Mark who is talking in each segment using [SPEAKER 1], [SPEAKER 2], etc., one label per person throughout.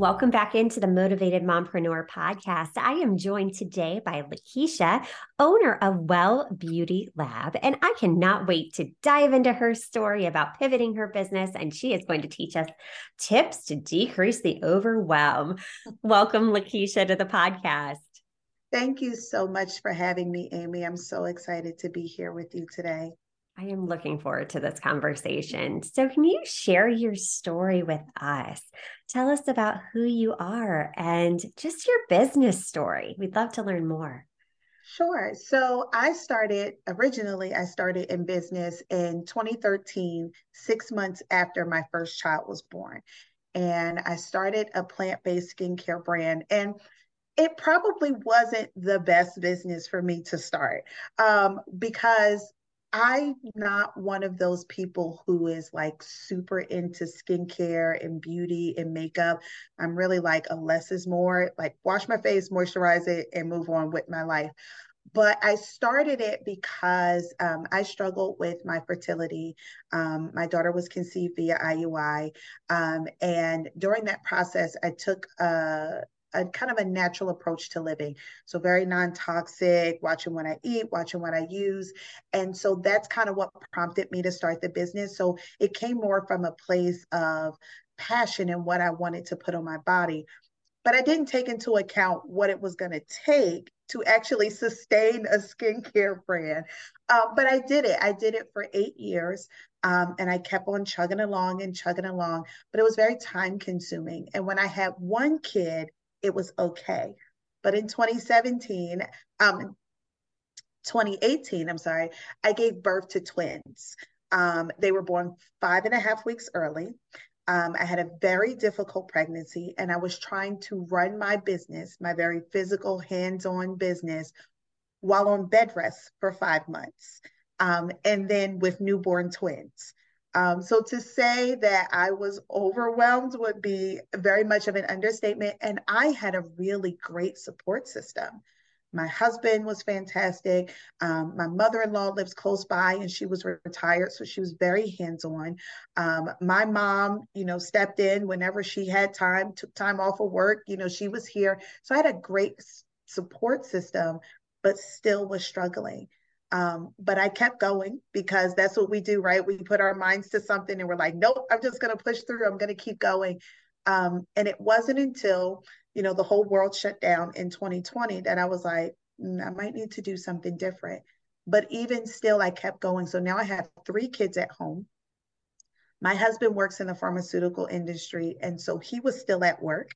[SPEAKER 1] Welcome back into the Motivated Mompreneur podcast. I am joined today by Lakeisha, owner of Well Beauty Lab, and I cannot wait to dive into her story about pivoting her business. And she is going to teach us tips to decrease the overwhelm. Welcome, Lakeisha, to the podcast.
[SPEAKER 2] Thank you so much for having me, Amy. I'm so excited to be here with you today.
[SPEAKER 1] I am looking forward to this conversation. So, can you share your story with us? Tell us about who you are and just your business story. We'd love to learn more.
[SPEAKER 2] Sure. So, I started originally, I started in business in 2013, six months after my first child was born. And I started a plant based skincare brand. And it probably wasn't the best business for me to start um, because I'm not one of those people who is like super into skincare and beauty and makeup. I'm really like a less is more, like wash my face, moisturize it, and move on with my life. But I started it because um, I struggled with my fertility. Um, my daughter was conceived via IUI. Um, and during that process, I took a, a kind of a natural approach to living. So very non-toxic, watching what I eat, watching what I use. And so that's kind of what prompted me to start the business. So it came more from a place of passion and what I wanted to put on my body. But I didn't take into account what it was going to take to actually sustain a skincare brand. Uh, but I did it. I did it for eight years. Um, and I kept on chugging along and chugging along, but it was very time consuming. And when I had one kid, it was okay. But in 2017, um, 2018, I'm sorry, I gave birth to twins. Um, they were born five and a half weeks early. Um, I had a very difficult pregnancy and I was trying to run my business, my very physical, hands on business, while on bed rest for five months. Um, and then with newborn twins. Um, so to say that I was overwhelmed would be very much of an understatement. And I had a really great support system. My husband was fantastic. Um, my mother in law lives close by and she was retired, so she was very hands on. Um, my mom, you know, stepped in whenever she had time, took time off of work. You know, she was here. So I had a great support system, but still was struggling. Um, but I kept going because that's what we do, right? We put our minds to something and we're like, nope, I'm just going to push through. I'm going to keep going. Um, and it wasn't until, you know, the whole world shut down in 2020 that I was like, mm, I might need to do something different. But even still, I kept going. So now I have three kids at home. My husband works in the pharmaceutical industry. And so he was still at work.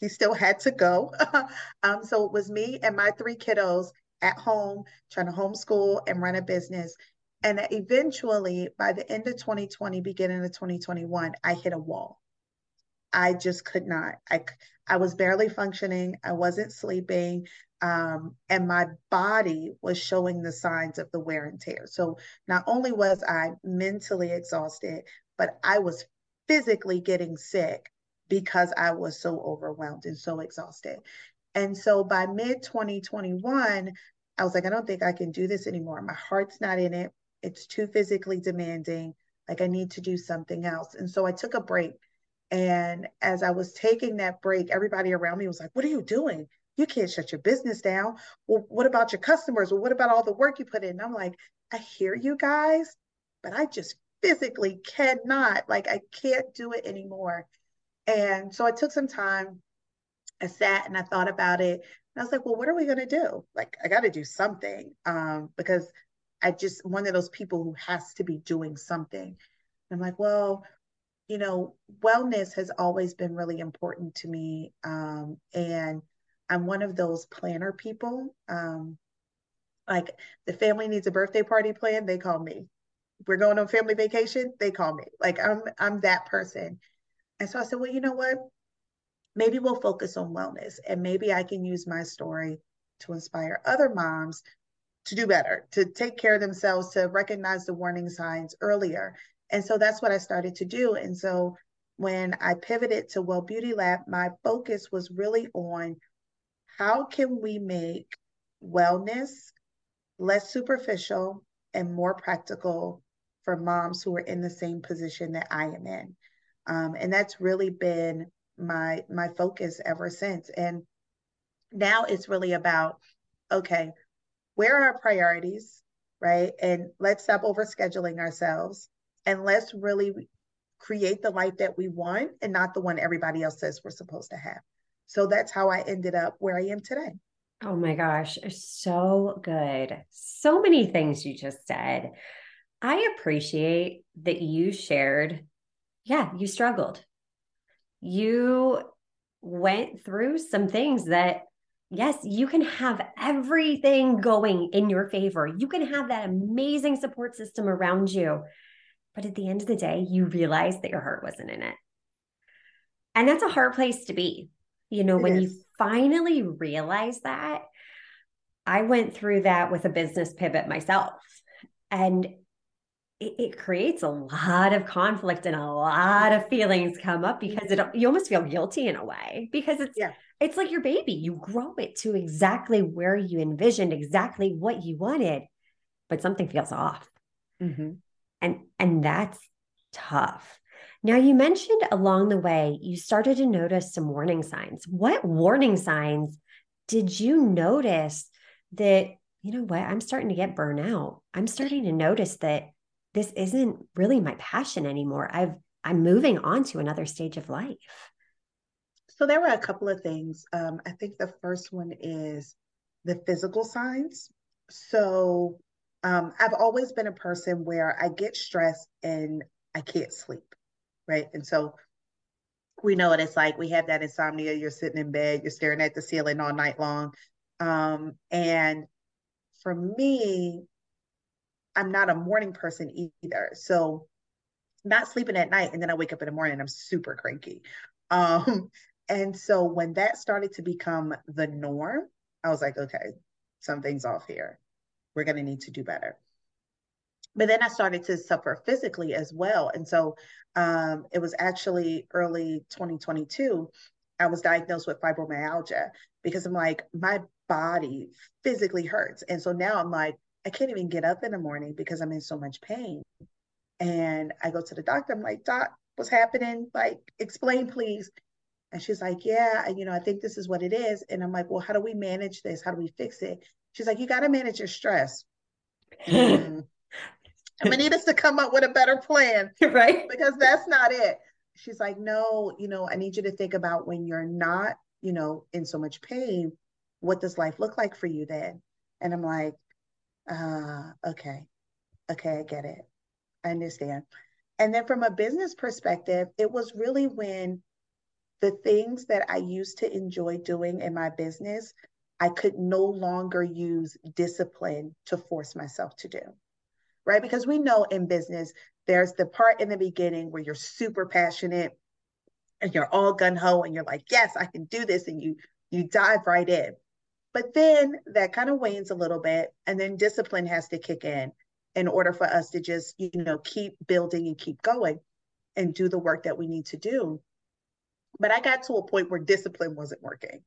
[SPEAKER 2] He still had to go. um, so it was me and my three kiddos at home, trying to homeschool and run a business. And eventually, by the end of 2020, beginning of 2021, I hit a wall. I just could not. I, I was barely functioning. I wasn't sleeping. Um, and my body was showing the signs of the wear and tear. So not only was I mentally exhausted, but I was physically getting sick because I was so overwhelmed and so exhausted. And so by mid 2021, I was like, I don't think I can do this anymore. My heart's not in it. It's too physically demanding. Like, I need to do something else. And so I took a break. And as I was taking that break, everybody around me was like, What are you doing? You can't shut your business down. Well, what about your customers? Well, what about all the work you put in? And I'm like, I hear you guys, but I just physically cannot. Like, I can't do it anymore. And so I took some time I sat and I thought about it. And I was like, well, what are we going to do? Like, I got to do something um, because I just one of those people who has to be doing something. And I'm like, well, you know, wellness has always been really important to me. Um, and I'm one of those planner people. Um, like the family needs a birthday party plan, they call me. We're going on family vacation, they call me. Like I'm I'm that person. And so I said, well, you know what? Maybe we'll focus on wellness and maybe I can use my story to inspire other moms to do better, to take care of themselves, to recognize the warning signs earlier. And so that's what I started to do. And so when I pivoted to Well Beauty Lab, my focus was really on how can we make wellness less superficial and more practical for moms who are in the same position that I am in. Um, and that's really been my my focus ever since. And now it's really about okay, where are our priorities, right? And let's stop overscheduling ourselves and let's really create the life that we want and not the one everybody else says we're supposed to have. So that's how I ended up where I am today.
[SPEAKER 1] Oh my gosh, so good. So many things you just said. I appreciate that you shared, yeah, you struggled. You went through some things that, yes, you can have everything going in your favor. You can have that amazing support system around you. But at the end of the day, you realize that your heart wasn't in it. And that's a hard place to be. You know, it when is. you finally realize that, I went through that with a business pivot myself. And it, it, creates a lot of conflict and a lot of feelings come up because it you almost feel guilty in a way because it's yeah. it's like your baby. You grow it to exactly where you envisioned exactly what you wanted but something feels off. Mm-hmm. and and that's tough. Now you mentioned along the way you started to notice some warning signs. What warning signs did you notice that you know what? I'm starting to get burnout. I'm starting to notice that this isn't really my passion anymore. I've I'm moving on to another stage of life.
[SPEAKER 2] So there were a couple of things. Um, I think the first one is the physical signs. So um, I've always been a person where I get stressed and I can't sleep, right? And so we know what it's like. We have that insomnia. You're sitting in bed, you're staring at the ceiling all night long. Um, and for me, I'm not a morning person either. So not sleeping at night and then I wake up in the morning and I'm super cranky. Um, and so when that started to become the norm, I was like, okay, something's off here. We're going to need to do better. But then I started to suffer physically as well. And so um, it was actually early 2022. I was diagnosed with fibromyalgia because I'm like, my body physically hurts. And so now I'm like, I can't even get up in the morning because I'm in so much pain. And I go to the doctor. I'm like, Doc, what's happening? Like, explain, please. And she's like, Yeah, you know, I think this is what it is. And I'm like, Well, how do we manage this? How do we fix it? She's like, You got to manage your stress. I'm gonna need us to come up with a better plan,
[SPEAKER 1] right?
[SPEAKER 2] Because that's not it. She's like, No, you know, I need you to think about when you're not, you know, in so much pain. What does life look like for you then? And I'm like, Ah, uh, okay. Okay, I get it. I understand. And then from a business perspective, it was really when the things that I used to enjoy doing in my business, I could no longer use discipline to force myself to do. Right? Because we know in business, there's the part in the beginning where you're super passionate and you're all gun ho and you're like, yes, I can do this. And you you dive right in. But then that kind of wanes a little bit, and then discipline has to kick in in order for us to just, you know, keep building and keep going and do the work that we need to do. But I got to a point where discipline wasn't working.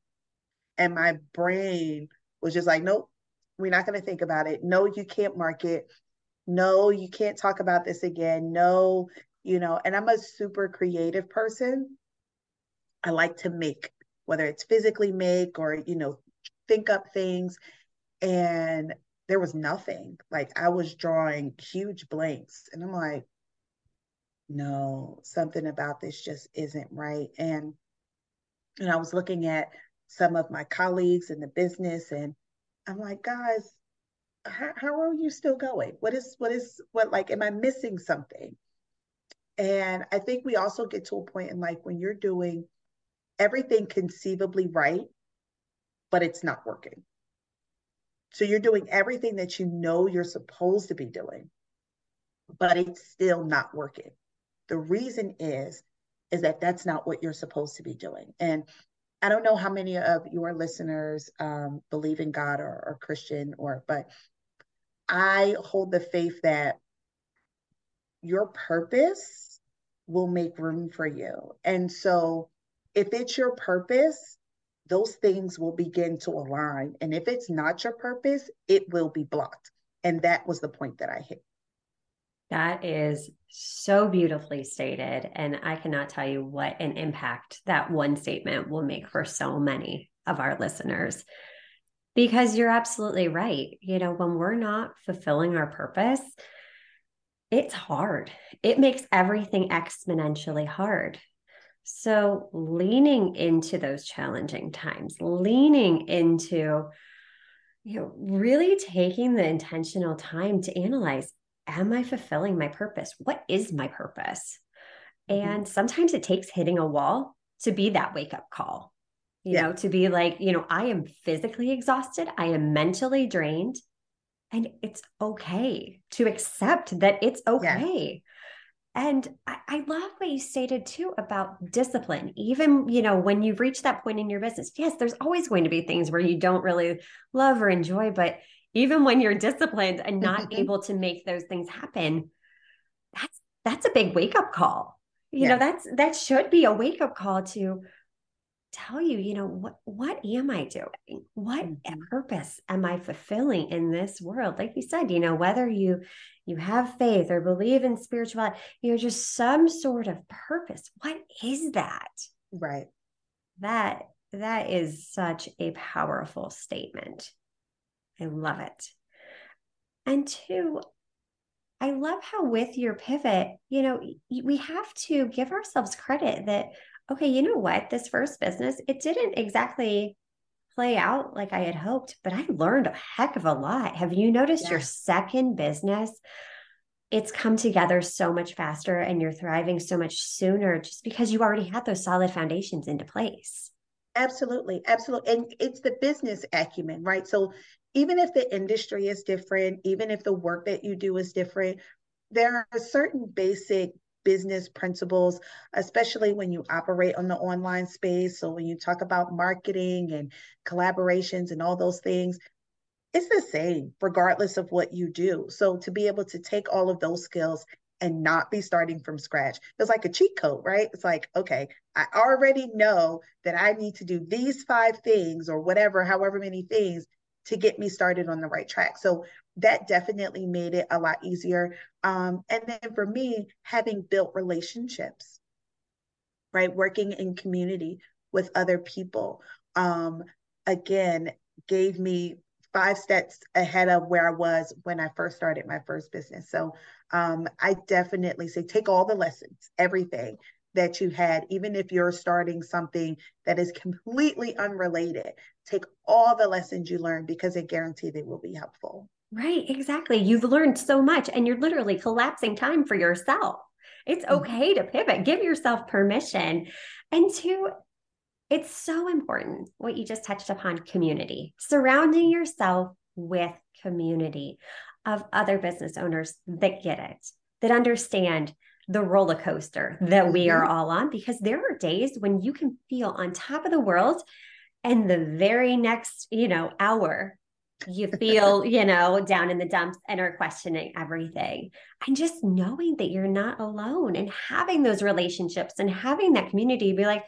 [SPEAKER 2] And my brain was just like, nope, we're not going to think about it. No, you can't market. No, you can't talk about this again. No, you know, and I'm a super creative person. I like to make, whether it's physically make or, you know, think up things and there was nothing. Like I was drawing huge blanks and I'm like, no, something about this just isn't right. And and I was looking at some of my colleagues in the business and I'm like, guys, how, how are you still going? What is what is what like am I missing something? And I think we also get to a point in life when you're doing everything conceivably right but it's not working. So you're doing everything that you know you're supposed to be doing, but it's still not working. The reason is is that that's not what you're supposed to be doing. And I don't know how many of your listeners um, believe in God or, or Christian, or but I hold the faith that your purpose will make room for you. And so if it's your purpose, those things will begin to align. And if it's not your purpose, it will be blocked. And that was the point that I hit.
[SPEAKER 1] That is so beautifully stated. And I cannot tell you what an impact that one statement will make for so many of our listeners. Because you're absolutely right. You know, when we're not fulfilling our purpose, it's hard. It makes everything exponentially hard. So, leaning into those challenging times, leaning into, you know, really taking the intentional time to analyze am I fulfilling my purpose? What is my purpose? Mm-hmm. And sometimes it takes hitting a wall to be that wake up call, you yeah. know, to be like, you know, I am physically exhausted, I am mentally drained, and it's okay to accept that it's okay. Yeah. And I, I, love what you stated too about discipline. Even, you know, when you've reached that point in your business, yes, there's always going to be things where you don't really love or enjoy, but even when you're disciplined and not mm-hmm. able to make those things happen, that's that's a big wake up call. You yeah. know, that's that should be a wake up call to tell you, you know, what what am I doing? What mm-hmm. purpose am I fulfilling in this world? Like you said, you know, whether you you have faith or believe in spirituality, you're just some sort of purpose. What is that?
[SPEAKER 2] Right.
[SPEAKER 1] That that is such a powerful statement. I love it. And two, I love how with your pivot, you know, we have to give ourselves credit that, okay, you know what, this first business, it didn't exactly play out like I had hoped, but I learned a heck of a lot. Have you noticed your second business? It's come together so much faster and you're thriving so much sooner just because you already had those solid foundations into place.
[SPEAKER 2] Absolutely, absolutely. And it's the business acumen, right? So even if the industry is different, even if the work that you do is different, there are certain basic business principles, especially when you operate on the online space. So when you talk about marketing and collaborations and all those things, it's the same regardless of what you do. So to be able to take all of those skills and not be starting from scratch. It's like a cheat code, right? It's like, okay, I already know that I need to do these five things or whatever, however many things to get me started on the right track. So that definitely made it a lot easier. Um, and then for me, having built relationships, right? Working in community with other people, um, again, gave me five steps ahead of where I was when I first started my first business. So um, I definitely say take all the lessons, everything that you had, even if you're starting something that is completely unrelated, take all the lessons you learned because I guarantee they will be helpful.
[SPEAKER 1] Right, exactly. You've learned so much and you're literally collapsing time for yourself. It's mm-hmm. okay to pivot, give yourself permission. And to it's so important what you just touched upon community, surrounding yourself with community of other business owners that get it, that understand the roller coaster that we are mm-hmm. all on, because there are days when you can feel on top of the world and the very next, you know, hour you feel, you know, down in the dumps and are questioning everything. And just knowing that you're not alone and having those relationships and having that community be like,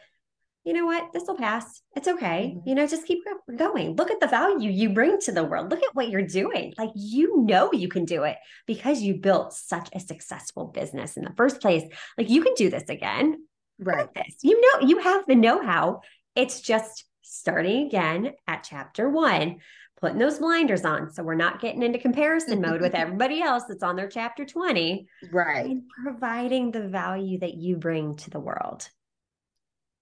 [SPEAKER 1] you know what, this will pass. It's okay. Mm-hmm. You know, just keep going. Look at the value you bring to the world. Look at what you're doing. Like, you know, you can do it because you built such a successful business in the first place. Like, you can do this again.
[SPEAKER 2] Right.
[SPEAKER 1] This. You know, you have the know how. It's just starting again at chapter one, putting those blinders on. So we're not getting into comparison mode with everybody else that's on their chapter 20.
[SPEAKER 2] Right.
[SPEAKER 1] And providing the value that you bring to the world.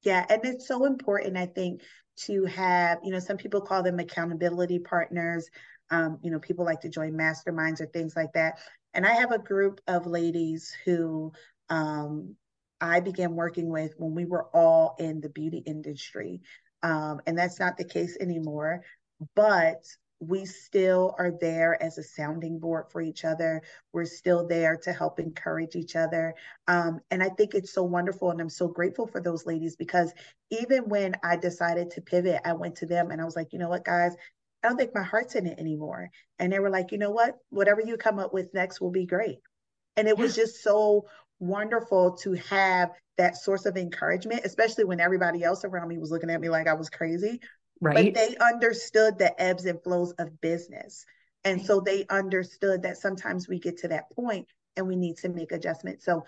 [SPEAKER 2] Yeah, and it's so important, I think, to have, you know, some people call them accountability partners. Um, you know, people like to join masterminds or things like that. And I have a group of ladies who um, I began working with when we were all in the beauty industry. Um, and that's not the case anymore. But we still are there as a sounding board for each other. We're still there to help encourage each other. Um, and I think it's so wonderful. And I'm so grateful for those ladies because even when I decided to pivot, I went to them and I was like, you know what, guys, I don't think my heart's in it anymore. And they were like, you know what, whatever you come up with next will be great. And it was just so wonderful to have that source of encouragement, especially when everybody else around me was looking at me like I was crazy. Right. But they understood the ebbs and flows of business. And so they understood that sometimes we get to that point and we need to make adjustments. So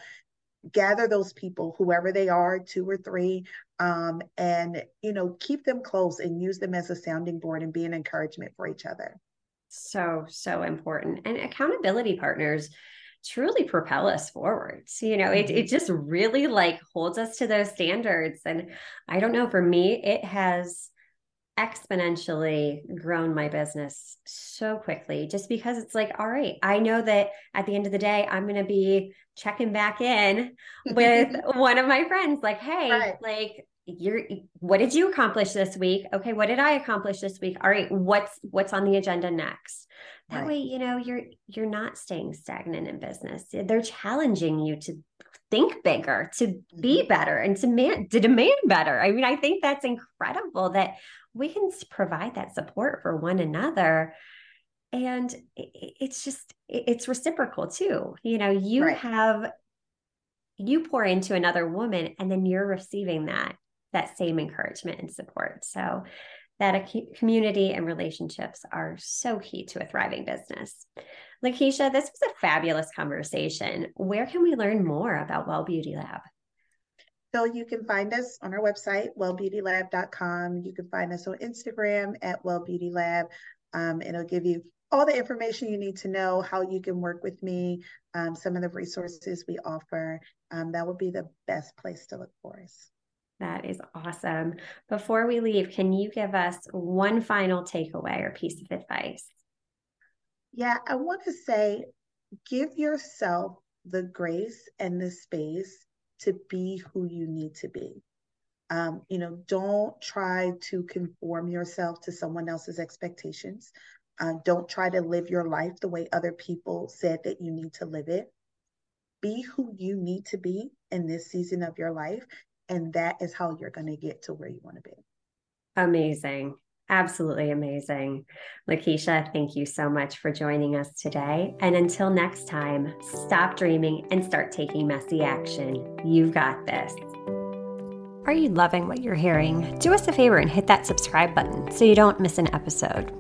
[SPEAKER 2] gather those people, whoever they are, two or three, um, and you know, keep them close and use them as a sounding board and be an encouragement for each other.
[SPEAKER 1] So, so important. And accountability partners truly propel us forward. You know, it, it mm-hmm. just really like holds us to those standards. And I don't know, for me, it has exponentially grown my business so quickly just because it's like, all right, I know that at the end of the day, I'm going to be checking back in with one of my friends, like, hey, right. like, you're what did you accomplish this week okay what did i accomplish this week all right what's what's on the agenda next that right. way you know you're you're not staying stagnant in business they're challenging you to think bigger to be mm-hmm. better and to demand to demand better i mean i think that's incredible that we can provide that support for one another and it's just it's reciprocal too you know you right. have you pour into another woman and then you're receiving that that same encouragement and support so that a community and relationships are so key to a thriving business lakeisha this was a fabulous conversation where can we learn more about well beauty lab
[SPEAKER 2] so you can find us on our website, wellbeautylab.com. You can find us on Instagram at Well wellbeautylab. Um, it'll give you all the information you need to know, how you can work with me, um, some of the resources we offer. Um, that would be the best place to look for us.
[SPEAKER 1] That is awesome. Before we leave, can you give us one final takeaway or piece of advice?
[SPEAKER 2] Yeah, I want to say give yourself the grace and the space to be who you need to be. Um, you know, don't try to conform yourself to someone else's expectations. Uh, don't try to live your life the way other people said that you need to live it. Be who you need to be in this season of your life. And that is how you're going to get to where you want to be.
[SPEAKER 1] Amazing. Absolutely amazing. Lakeisha, thank you so much for joining us today. And until next time, stop dreaming and start taking messy action. You've got this. Are you loving what you're hearing? Do us a favor and hit that subscribe button so you don't miss an episode.